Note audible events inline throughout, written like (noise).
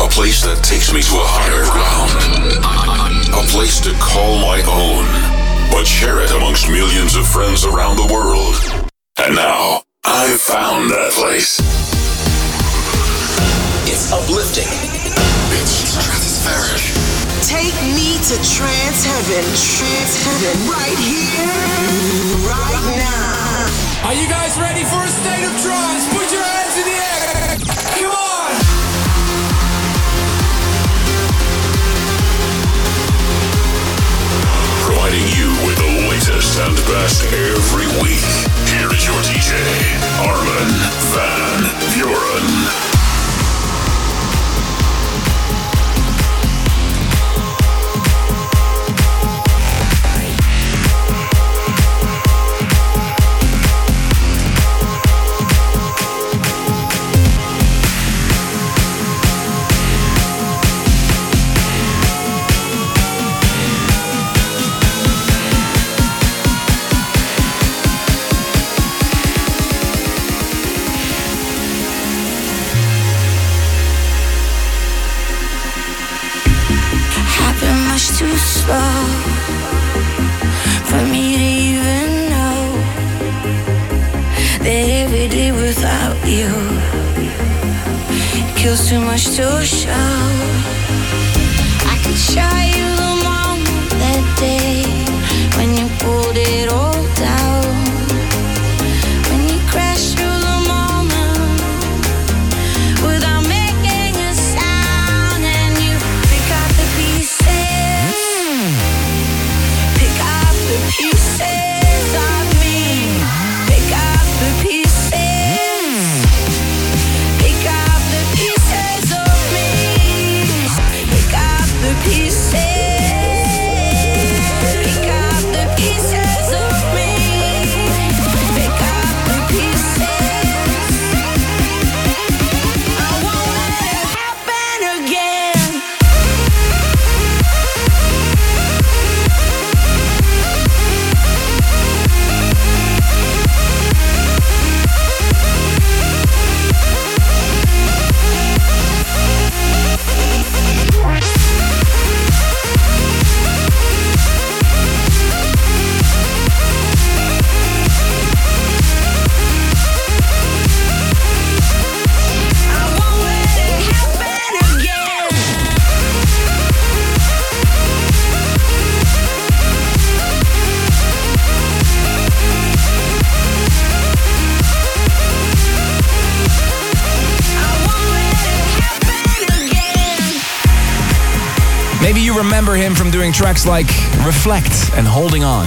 A place that takes me to a higher ground. A place to call my own, but share it amongst millions of friends around the world. And now, I've found that place. It's uplifting. It's stratospheric. Take me to trance heaven, trance heaven, right here, right now. Are you guys ready for a state of trance? Put your hands in the air. Providing you with the latest and best every week. Here is your DJ, Armin van Buuren. Much to show. Tracks like Reflect and Holding On.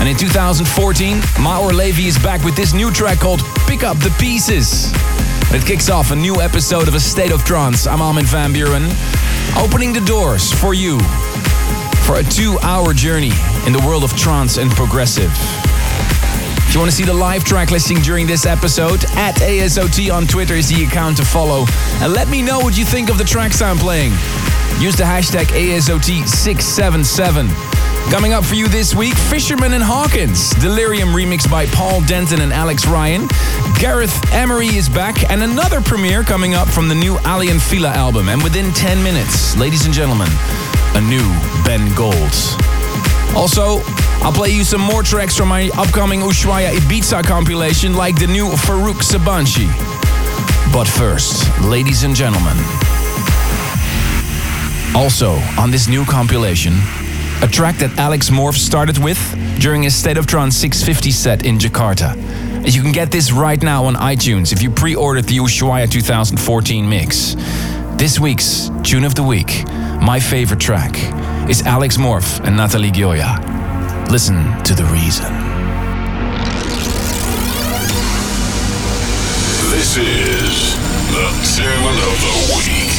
And in 2014, Maor Levi is back with this new track called Pick Up the Pieces. It kicks off a new episode of A State of Trance. I'm Armin van Buuren, opening the doors for you for a two hour journey in the world of trance and progressive. If you want to see the live track listing during this episode, at ASOT on Twitter is the account to follow. And let me know what you think of the tracks I'm playing. Use the hashtag ASOT677. Coming up for you this week, Fisherman and Hawkins, Delirium remix by Paul Denton and Alex Ryan. Gareth Emery is back, and another premiere coming up from the new Aly & Fila album. And within 10 minutes, ladies and gentlemen, a new Ben Golds. Also, I'll play you some more tracks from my upcoming Ushuaia Ibiza compilation, like the new Farouk Sabanshi. But first, ladies and gentlemen, also on this new compilation, a track that Alex Morph started with during his State of Trance 650 set in Jakarta. You can get this right now on iTunes if you pre-ordered the Ushuaia 2014 mix. This week's Tune of the Week, my favorite track, is Alex Morph and Natalie Gioia. Listen to the reason. This is the Tune of the Week.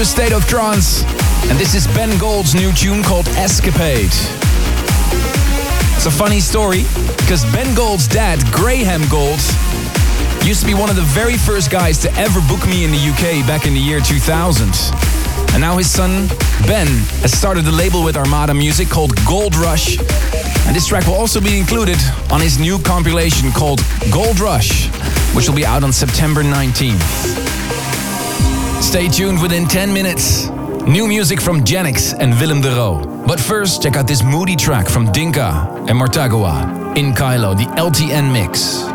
A state of trance, and this is Ben Gold's new tune called Escapade. It's a funny story because Ben Gold's dad, Graham Gold, used to be one of the very first guys to ever book me in the UK back in the year 2000. And now his son, Ben, has started a label with Armada Music called Gold Rush. And this track will also be included on his new compilation called Gold Rush, which will be out on September 19th. Stay tuned within 10 minutes. New music from Genix and Willem de Roo. But first, check out this moody track from Dinka and Martagawa in Kylo, the LTN mix.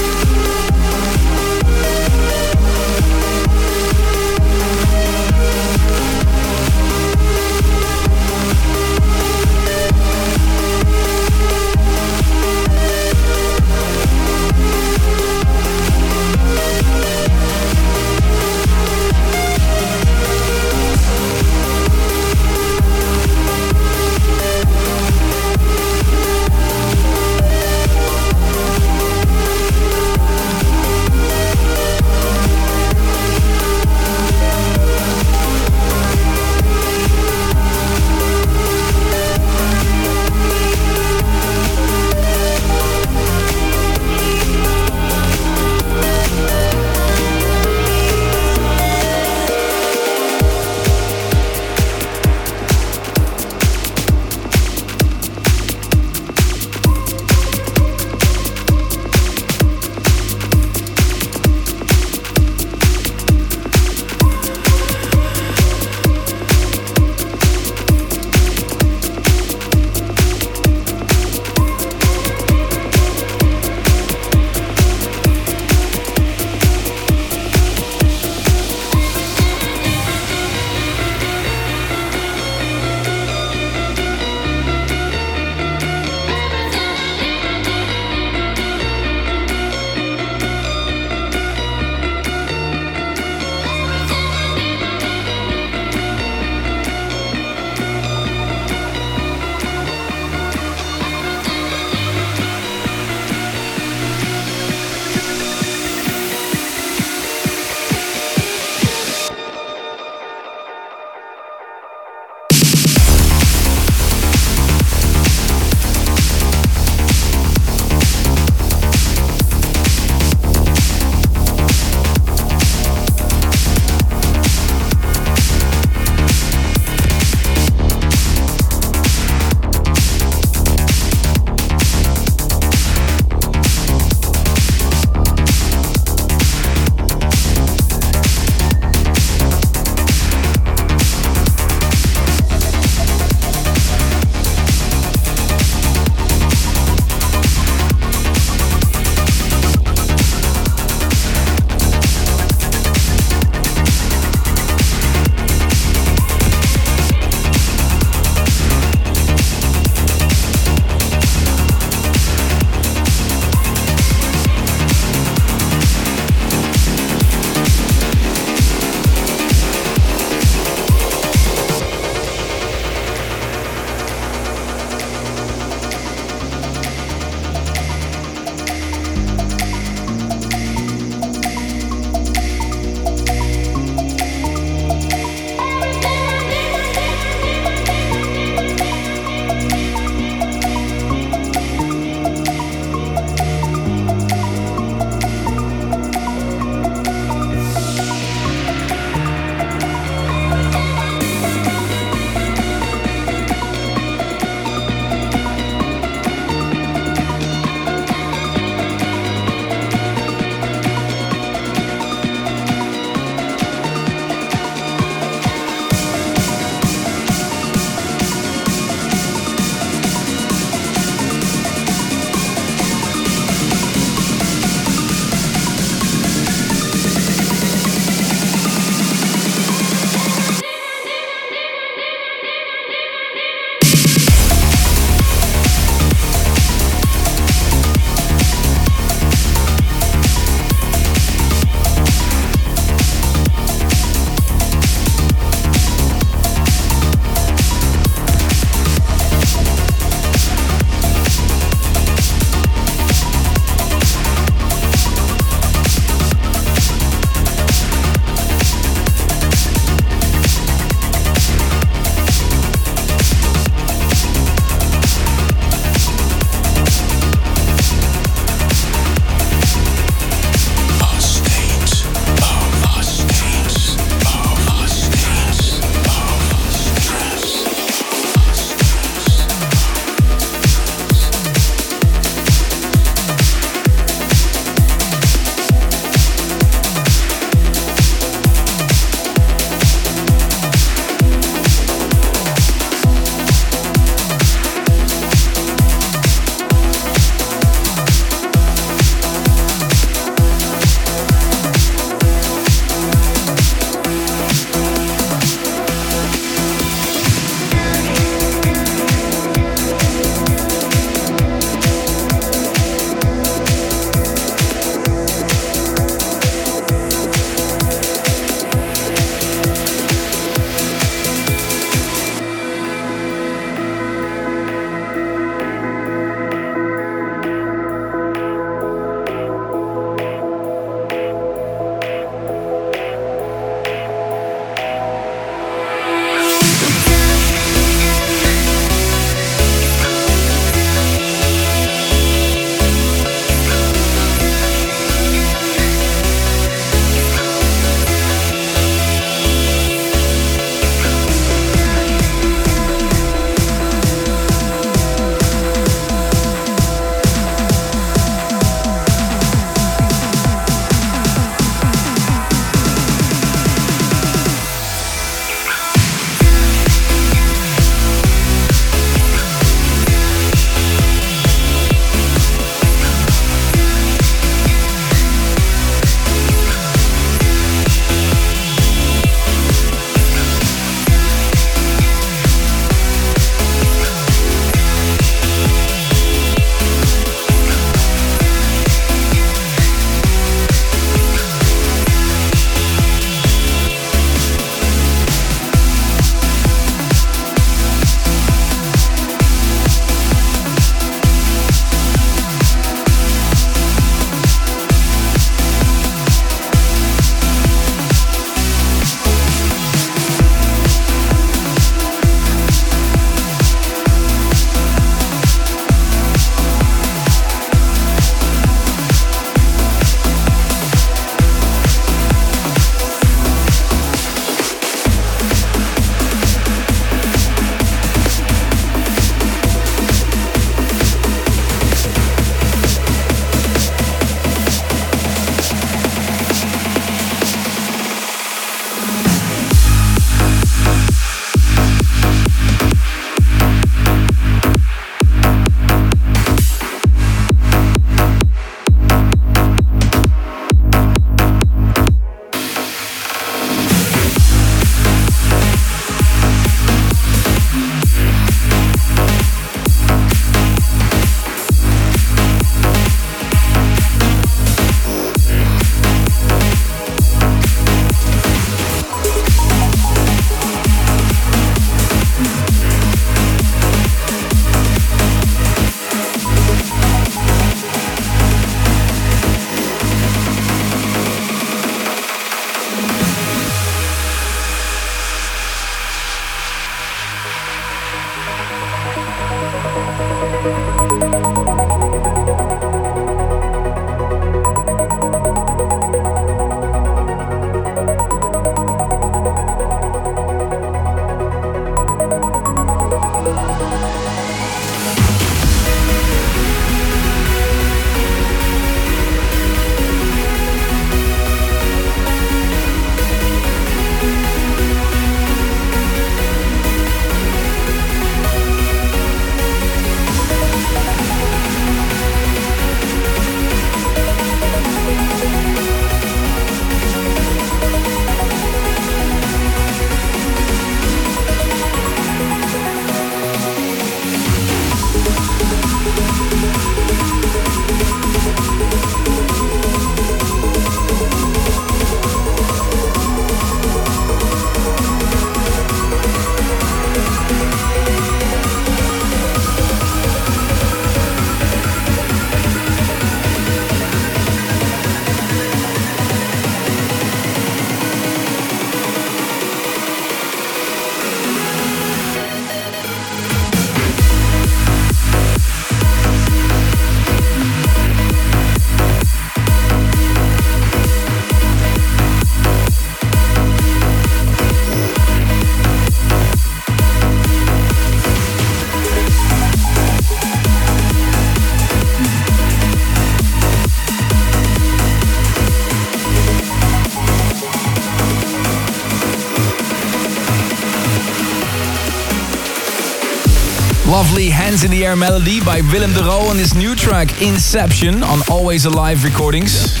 Hands in the Air melody by Willem de Roo on his new track Inception on Always Alive Recordings.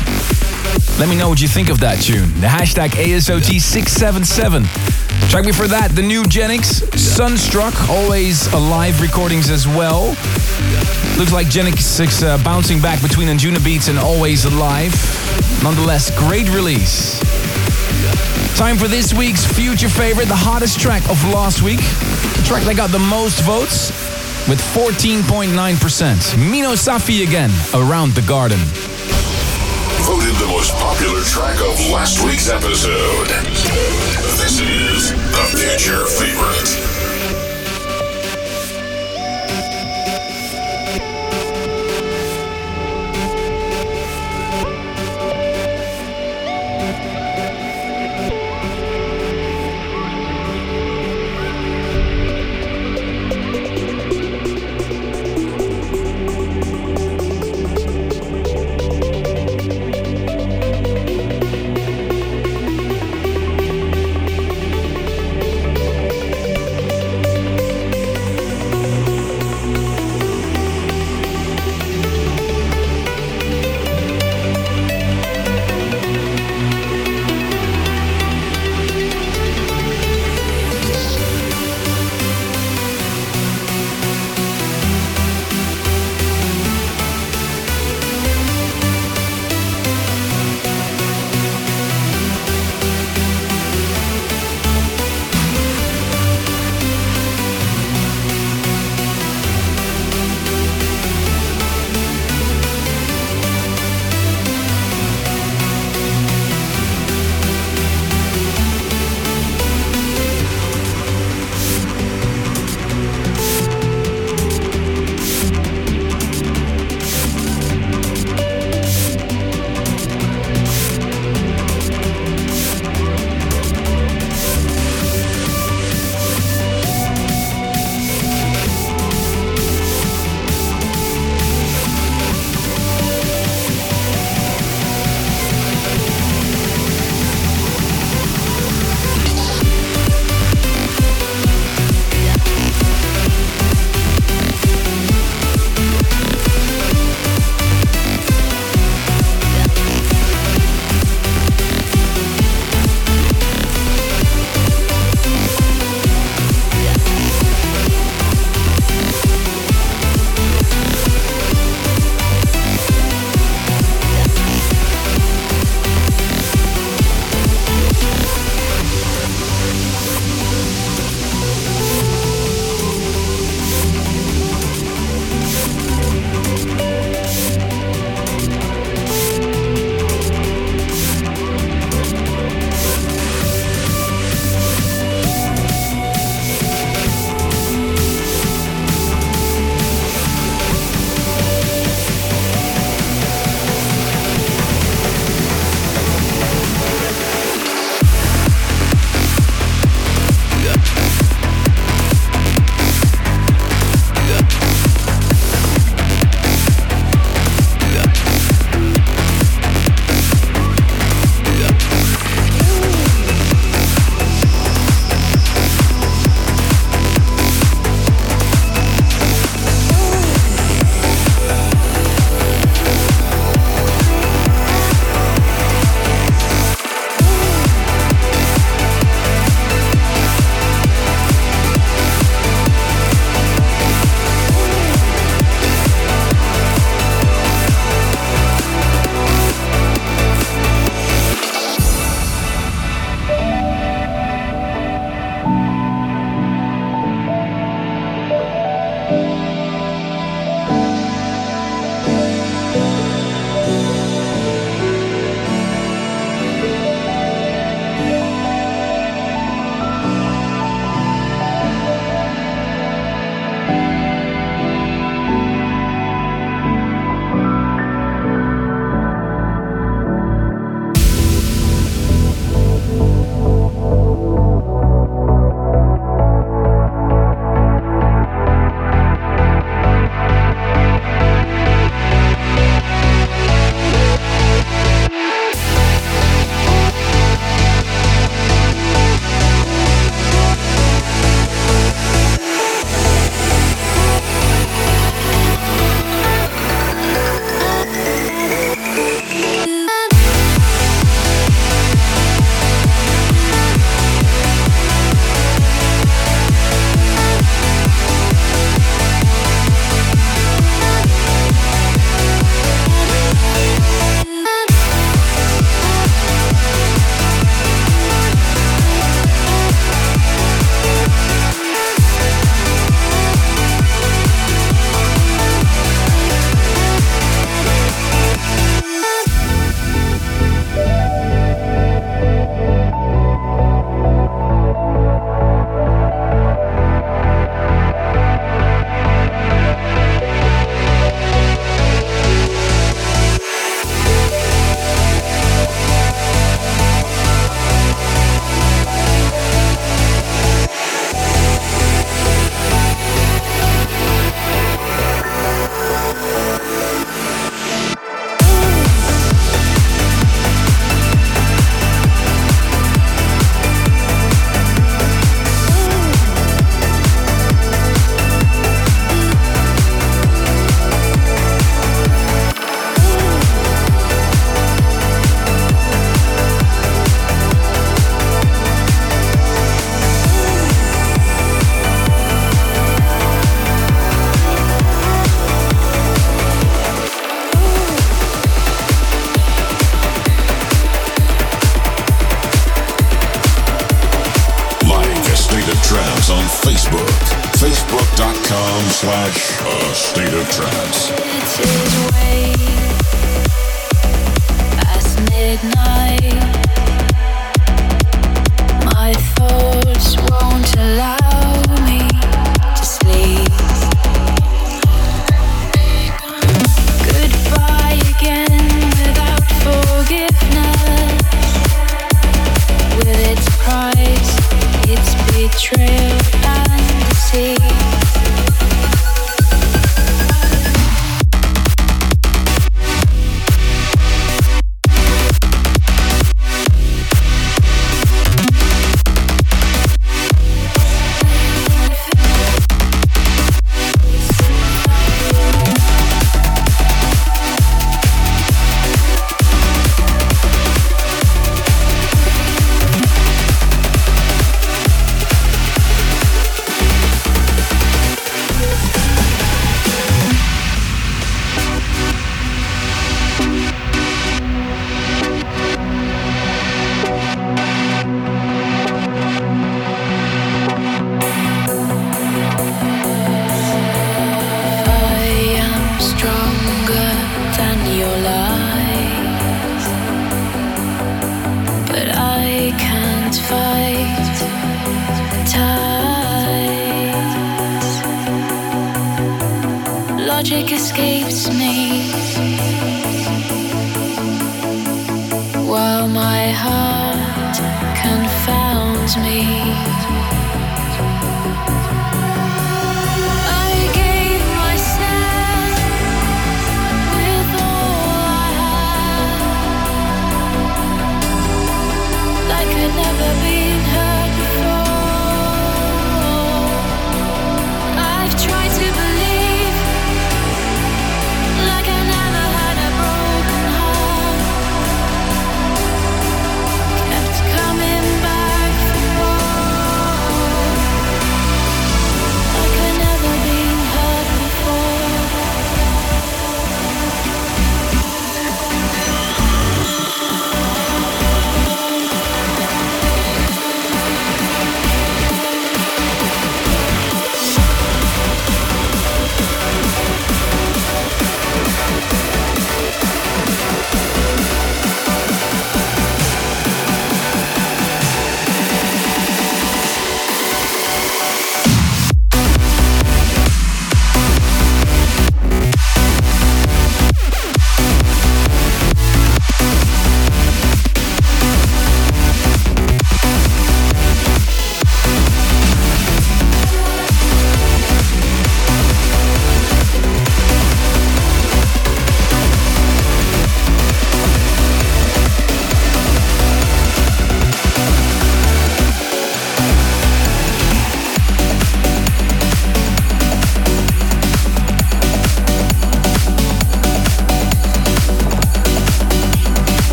Let me know what you think of that tune. The hashtag ASOT677. Track before that, the new Genix, Sunstruck, Always Alive Recordings as well. Looks like Genix is uh, bouncing back between Anjunabeats and Always Alive. Nonetheless, great release. Time for this week's future favorite, the hottest track of last week. The track that got the most votes with 14.9%. Mino Safy again, Around the Garden. Voted the most popular track of last week's episode. This is the future favorite.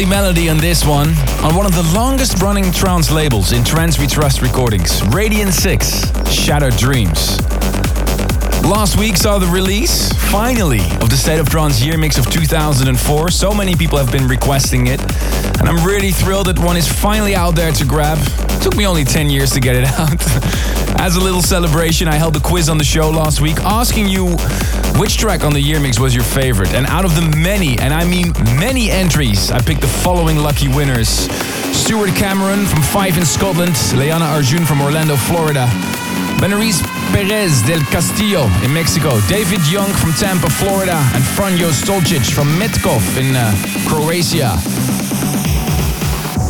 Lovely melody on this one, on one of the longest running trance labels in Trance We Trust recordings, Radiant 6, Shattered Dreams. Last week saw the release, finally, of the State of Trance year mix of 2004. So many people have been requesting it, and I'm really thrilled that one is finally out there to grab. It took me only 10 years to get it (laughs) out. As a little celebration, I held a quiz on the show last week asking you which track on the year mix was your favorite. And out of the many, and I mean many entries, I picked the following lucky winners Stuart Cameron from Fife in Scotland, Leana Arjun from Orlando, Florida. Benariz Perez del Castillo in Mexico, David Young from Tampa, Florida, and Franjo Stolcic from Metkov in uh, Croatia.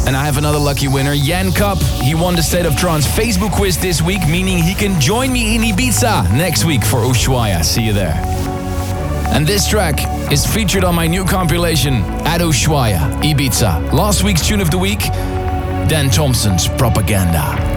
And I have another lucky winner, Jan Cup. He won the State of Trance Facebook quiz this week, meaning he can join me in Ibiza next week for Ushuaia. See you there. And this track is featured on my new compilation, at Ushuaia, Ibiza. Last week's tune of the week, Dan Thompson's Propaganda.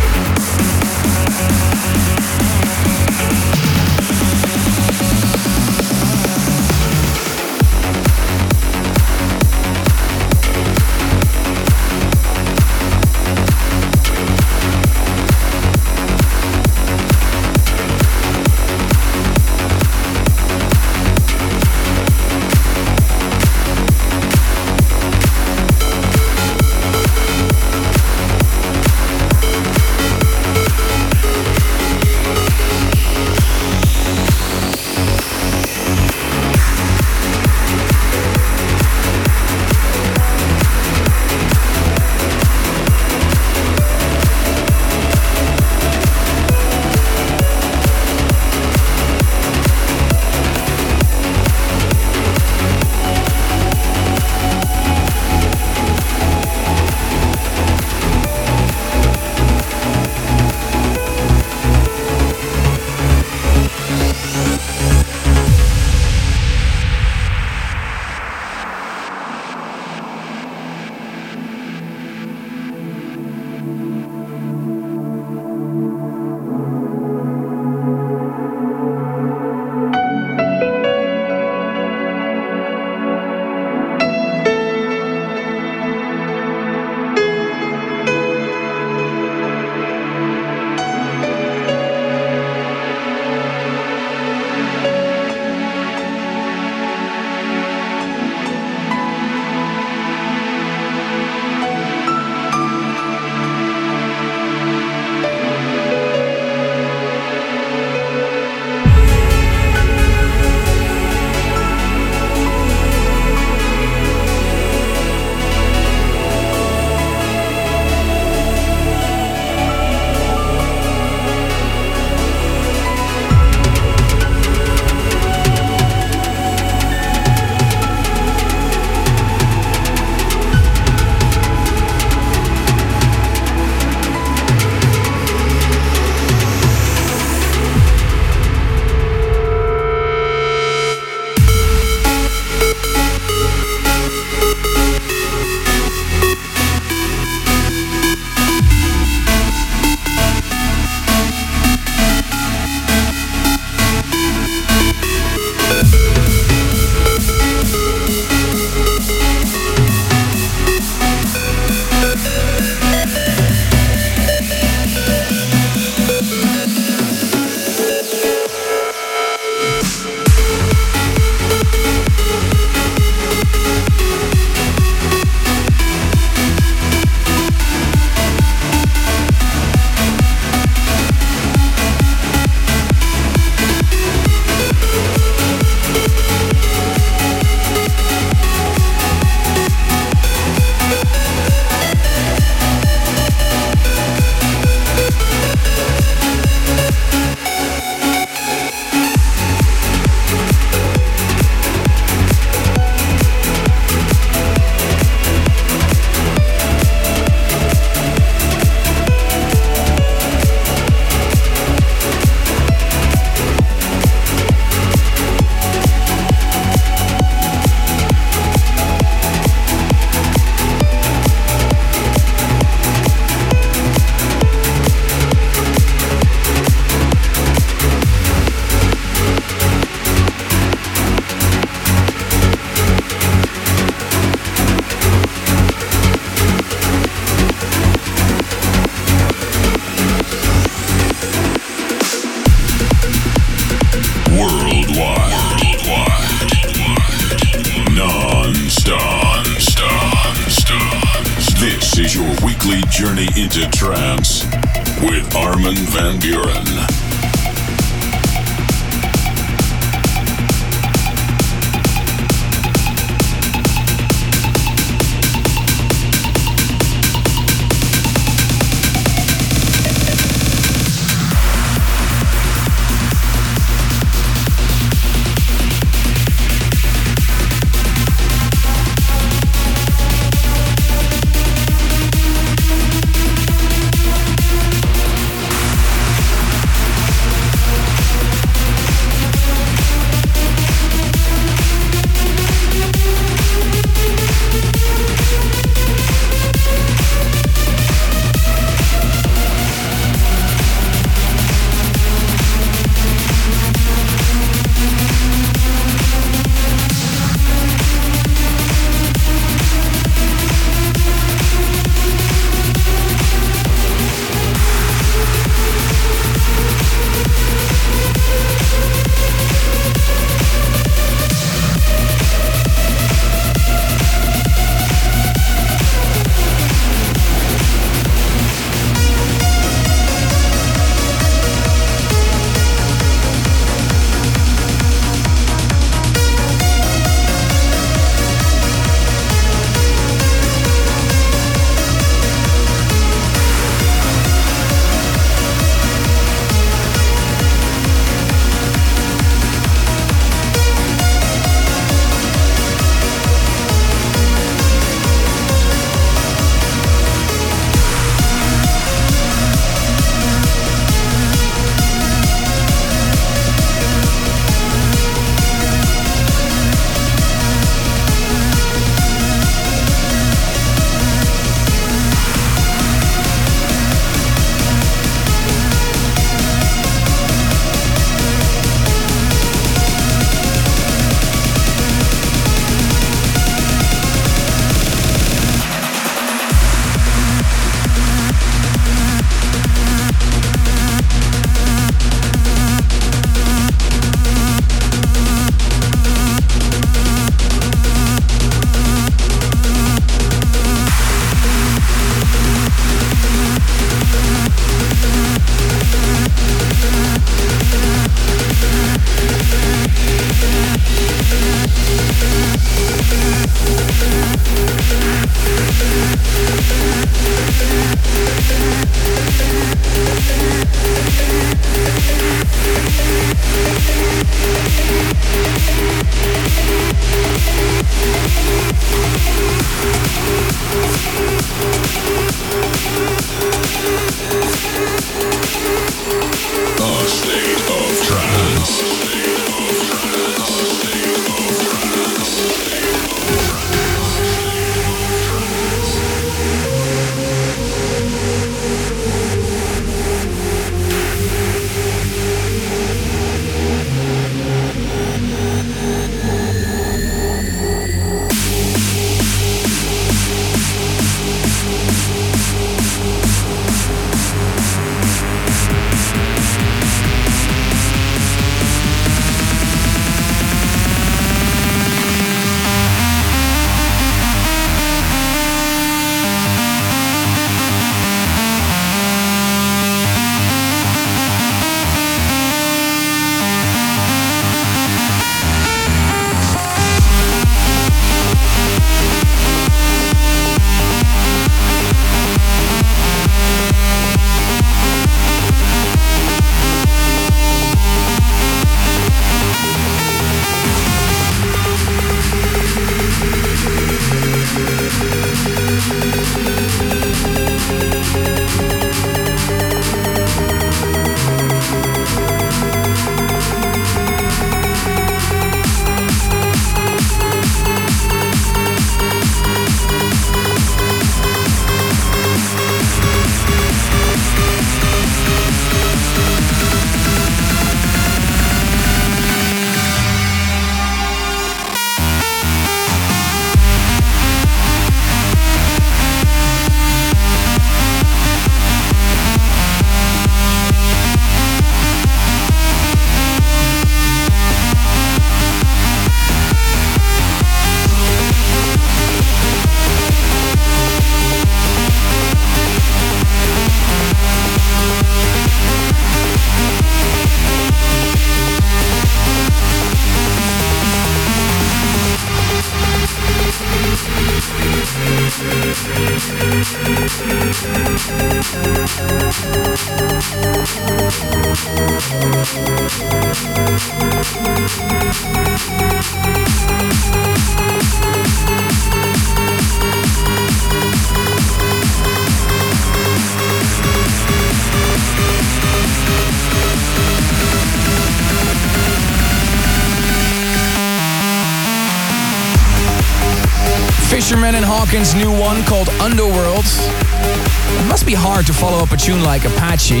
Fisherman and Hawkins' new one called Underworld. It must be hard to follow up a tune like Apache.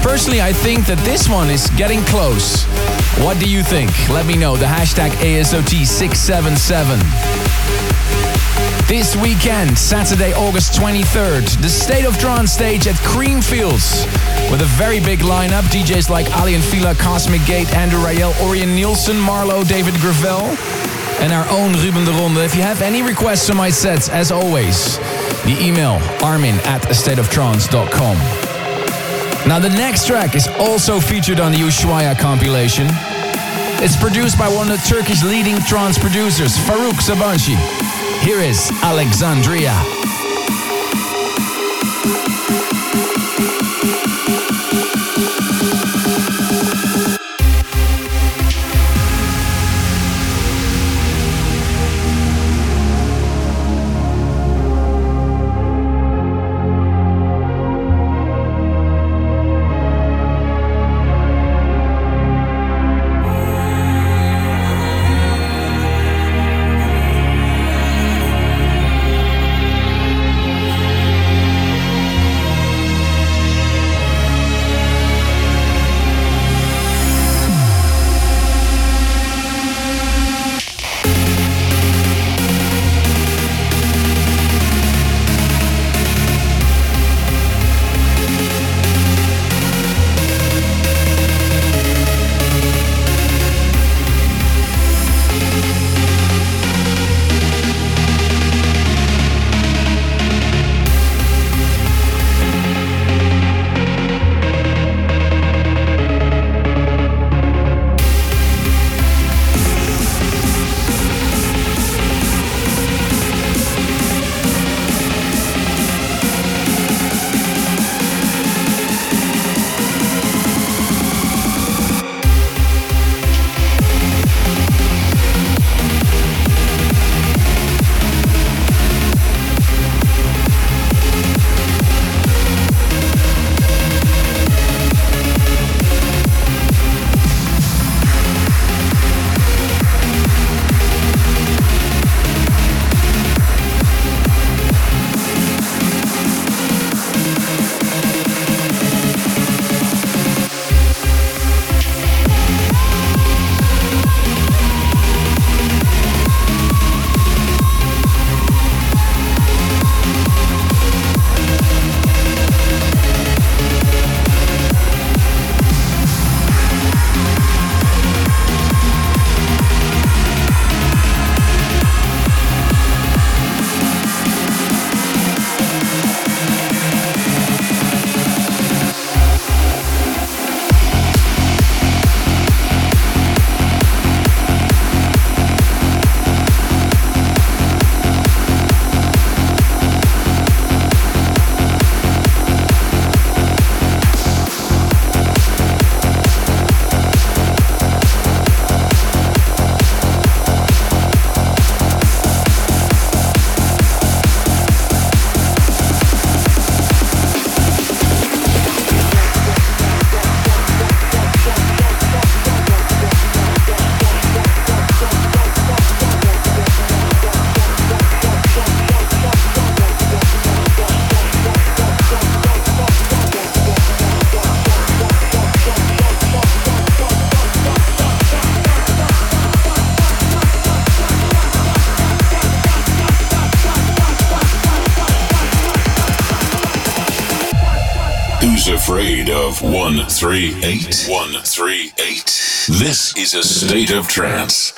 Personally, I think that this one is getting close. What do you think? Let me know. The hashtag ASOT677. This weekend, Saturday, August 23rd, the State of Trance stage at Creamfields with a very big lineup. DJs like Aly and Fila, Cosmic Gate, Andrew Rayel, Ørjan Nilsen, Marlo, David Gravell and our own Ruben de Ronde. If you have any requests for my sets, as always, the email armin at stateoftrance.com. Now, the next track is also featured on the Ushuaia compilation. It's produced by one of the Turkey's leading trance producers, Faruk Sabanci. Here is Alexandria. Afraid of 138? 138? This is a state of trance.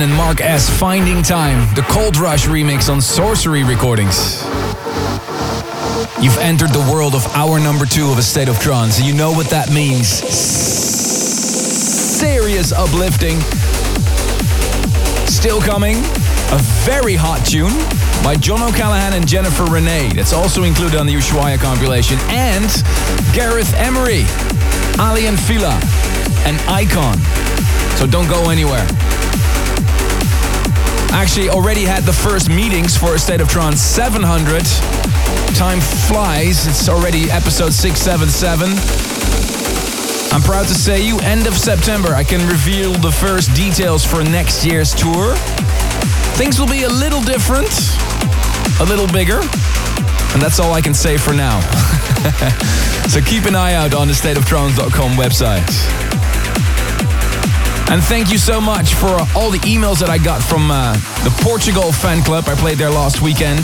And Mark S. Finding Time, the Cold Rush remix on Sorcery Recordings. You've entered the world of hour number two of A State of Trance, and you know what that means. Serious uplifting. Still coming, a very hot tune by John O'Callaghan and Jennifer Rene. That's also included on the Ushuaia compilation. And Gareth Emery, Aly and Fila, and Icon. So don't go anywhere. Actually, already had the first meetings for State of Trance 700. Time flies. It's already episode 677. I'm proud to say you, end of September, I can reveal the first details for next year's tour. Things will be a little different, a little bigger, and that's all I can say for now. (laughs) so keep an eye out on the stateoftrance.com website. And thank you so much for all the emails that I got from uh, the Portugal fan club. I played there last weekend.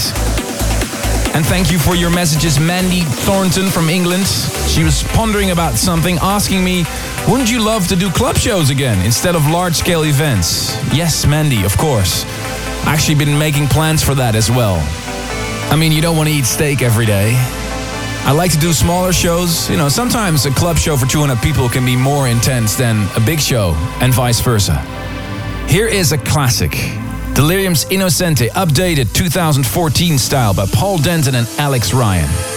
And thank you for your messages, Mandy Thornton from England. She was pondering about something, asking me, wouldn't you love to do club shows again instead of large scale events? Yes, Mandy, of course. I actually, been making plans for that as well. I mean, you don't want to eat steak every day. I like to do smaller shows. You know, sometimes a club show for 200 people can be more intense than a big show, and vice versa. Here is a classic Delerium's Innocente, updated 2014 style by Paul Denton and Alex Ryan.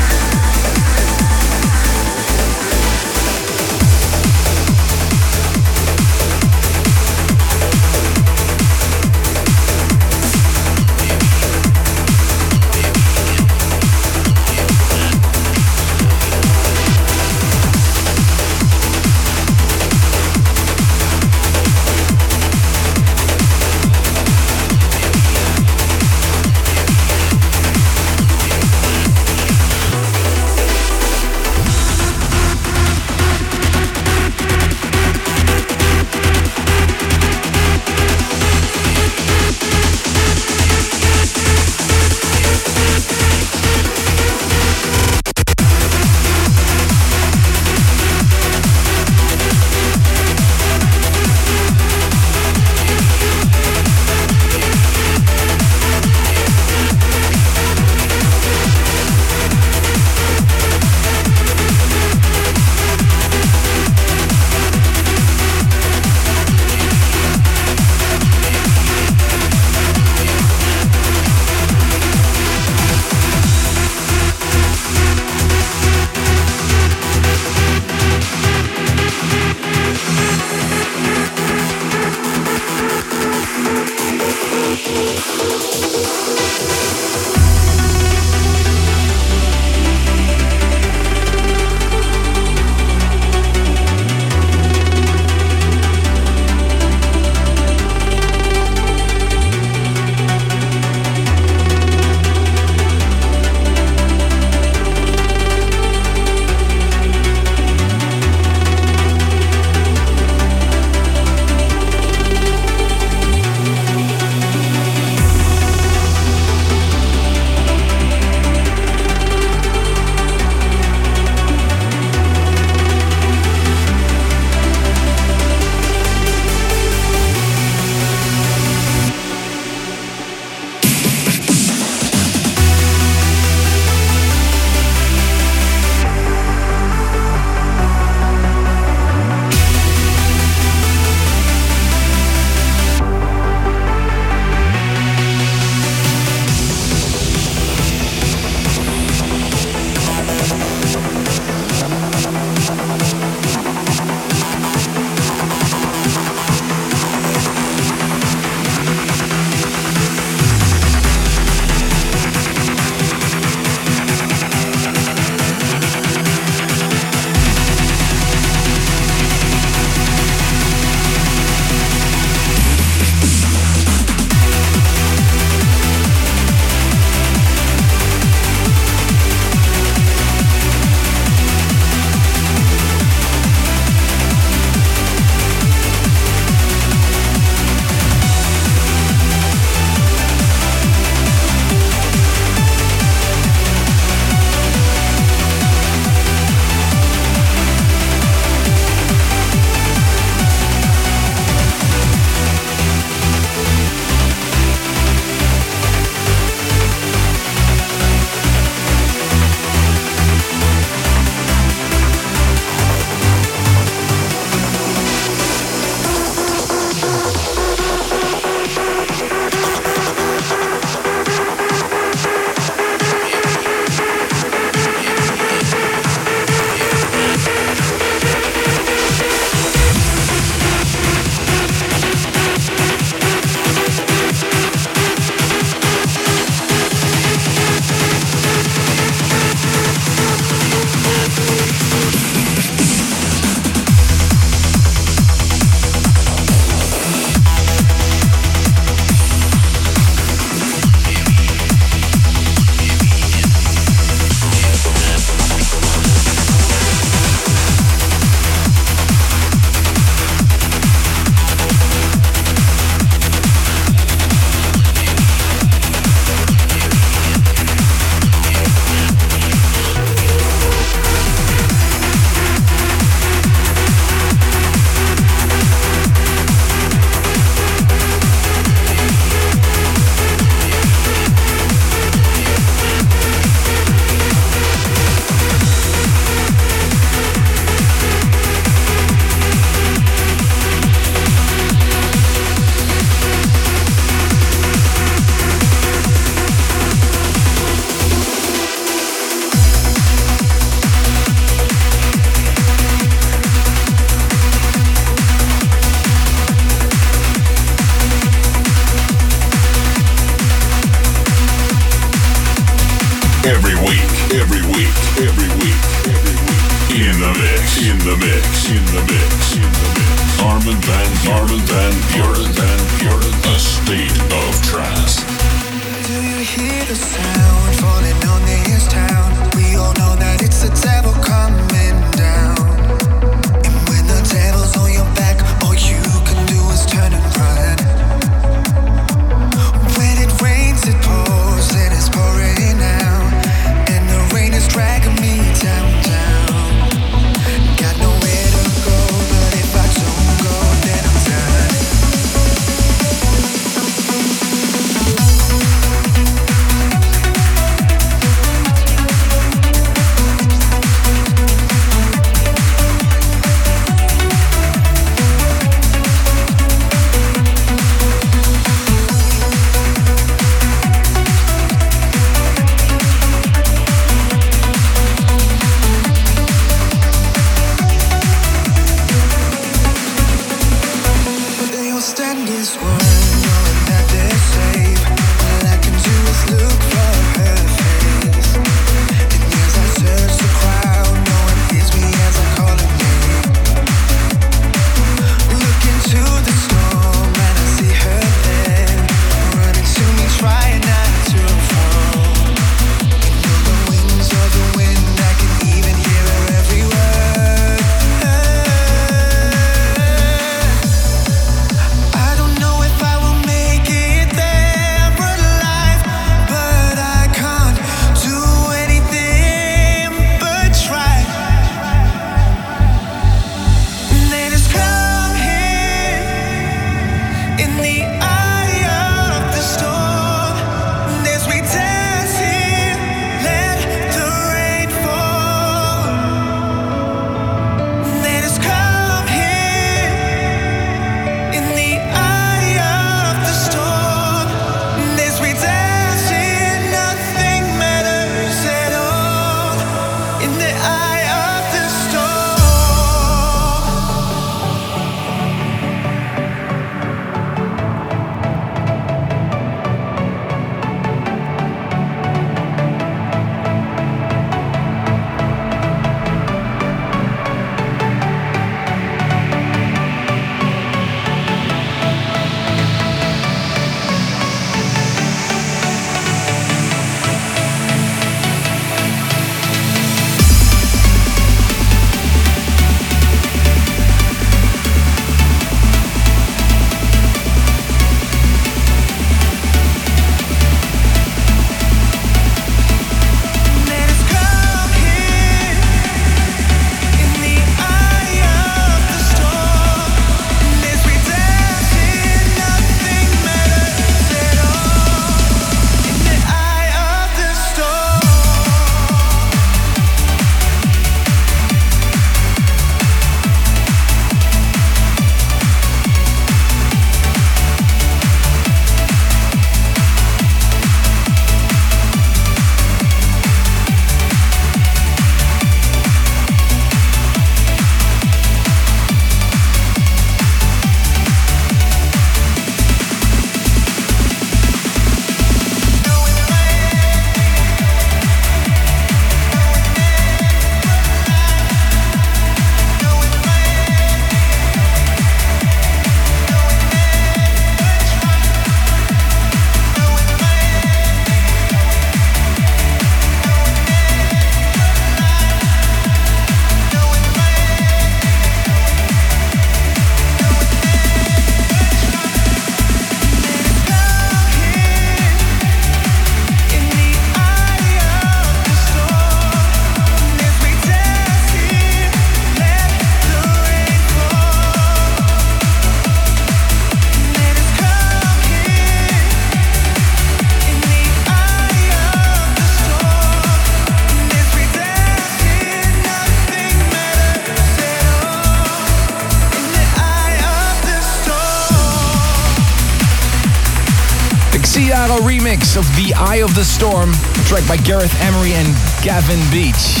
Eye of the Storm, track by Gareth Emery and Gavin Beach.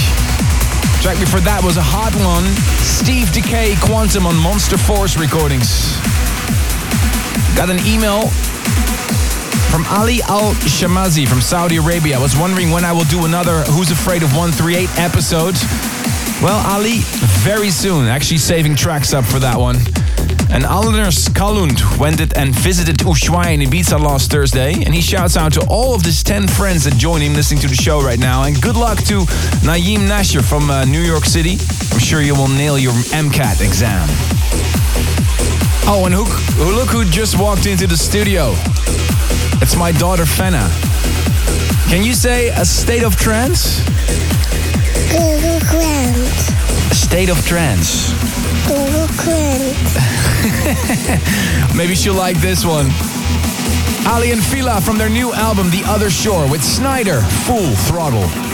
Track before that was a hot one, Steve Dekay Quantum on Monster Force Recordings. Got an email from Ali Al Shamazi from Saudi Arabia. I was wondering when I will do another Who's Afraid of 138 episode. Well, Ali, very soon. Actually, saving tracks up for that one. And Alders Kalund went it and visited Ushuaia in Ibiza last Thursday. And he shouts out to all of his 10 friends that join him listening to the show right now. And good luck to Naeem Nasher from uh, New York City. I'm sure you will nail your MCAT exam. Oh, and who, who, look who just walked into the studio. It's my daughter Fenna. Can you say a state of trance? Google Grant. A state of trance. Grant. (laughs) Maybe she'll like this one. Aly and Fila from their new album The Other Shore with Snyder, Full Throttle.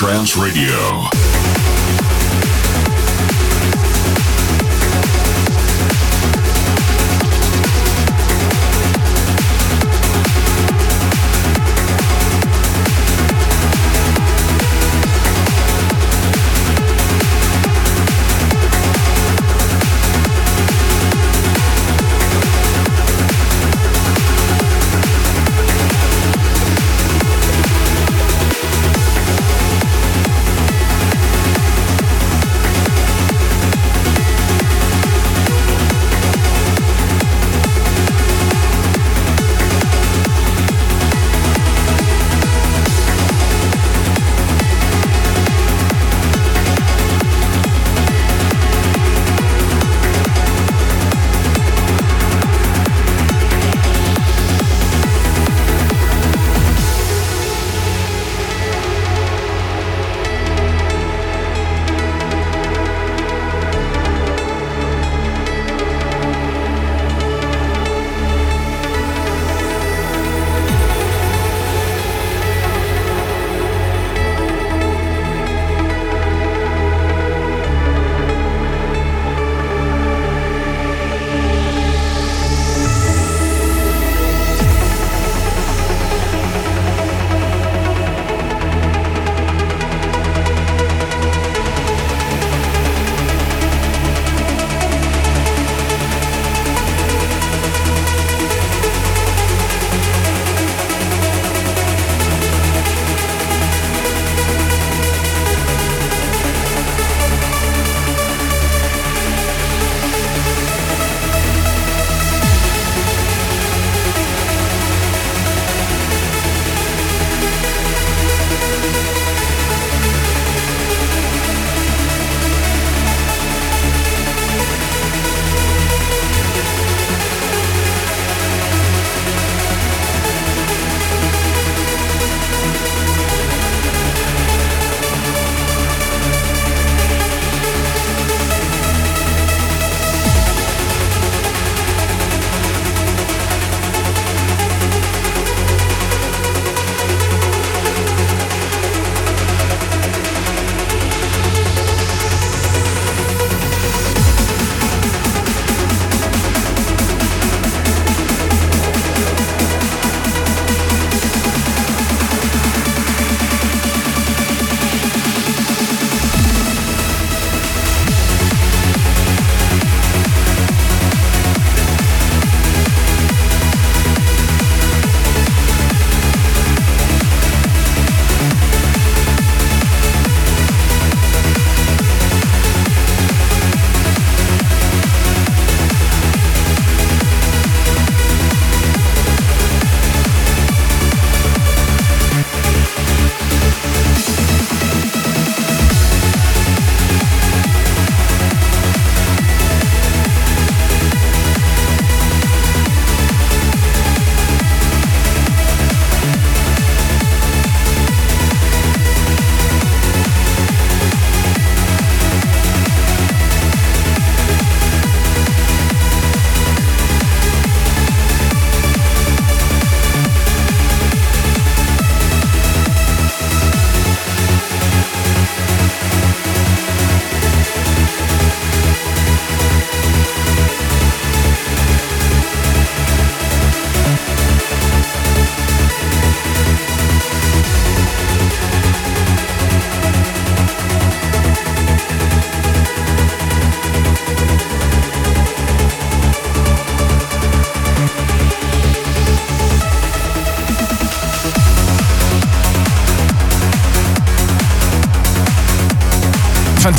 Trance radio.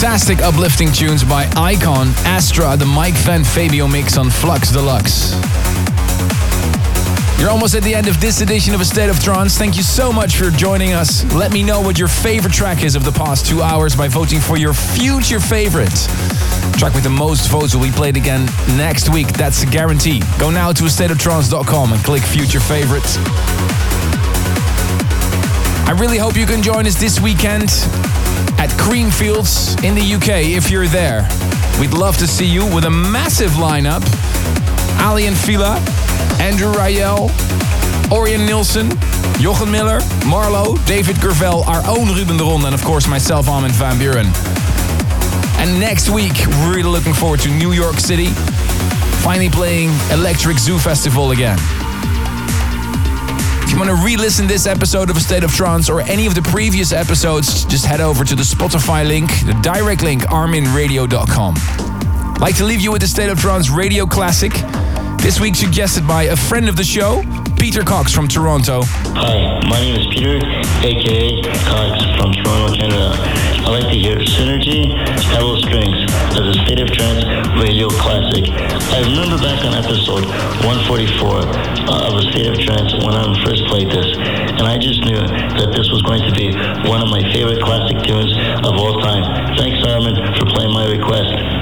Fantastic uplifting tunes by Icon, Astra, the Mike Van Fabio mix on Flux Deluxe. You're almost at the end of this edition of A State of Trance. Thank you so much for joining us. Let me know what your favorite track is of the past two hours by voting for your future favorite. Track with the most votes will be played again next week. That's a guarantee. Go now to astateoftrance.com and click future favorites. I really hope you can join us this weekend at Creamfields in the UK if you're there. We'd love to see you with a massive lineup. Aly and Fila, Andrew Rayel, Ørjan Nilsen, Jochen Miller, Marlo, David Gravell, our own Ruben de Ronde, and of course myself, Armin van Buuren. And next week, we're really looking forward to New York City, finally playing Electric Zoo Festival again. Want to re-listen this episode of A State of Trance or any of the previous episodes, just head over to the Spotify link, the direct link, arminradio.com. Like to leave you with the State of Trance Radio Classic. This week suggested by a friend of the show, Peter Cox from Toronto. Hi, my name is Peter, aka Cox from Toronto, Canada. I like to hear Synergy, Hello Strings as a State of Trance radio classic. I remember back on episode 144 uh, of A State of Trance when I first played this, and I just knew that this was going to be one of my favorite classic tunes of all time. Thanks, Armin, for playing my request.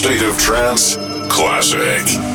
State of Trance Classic.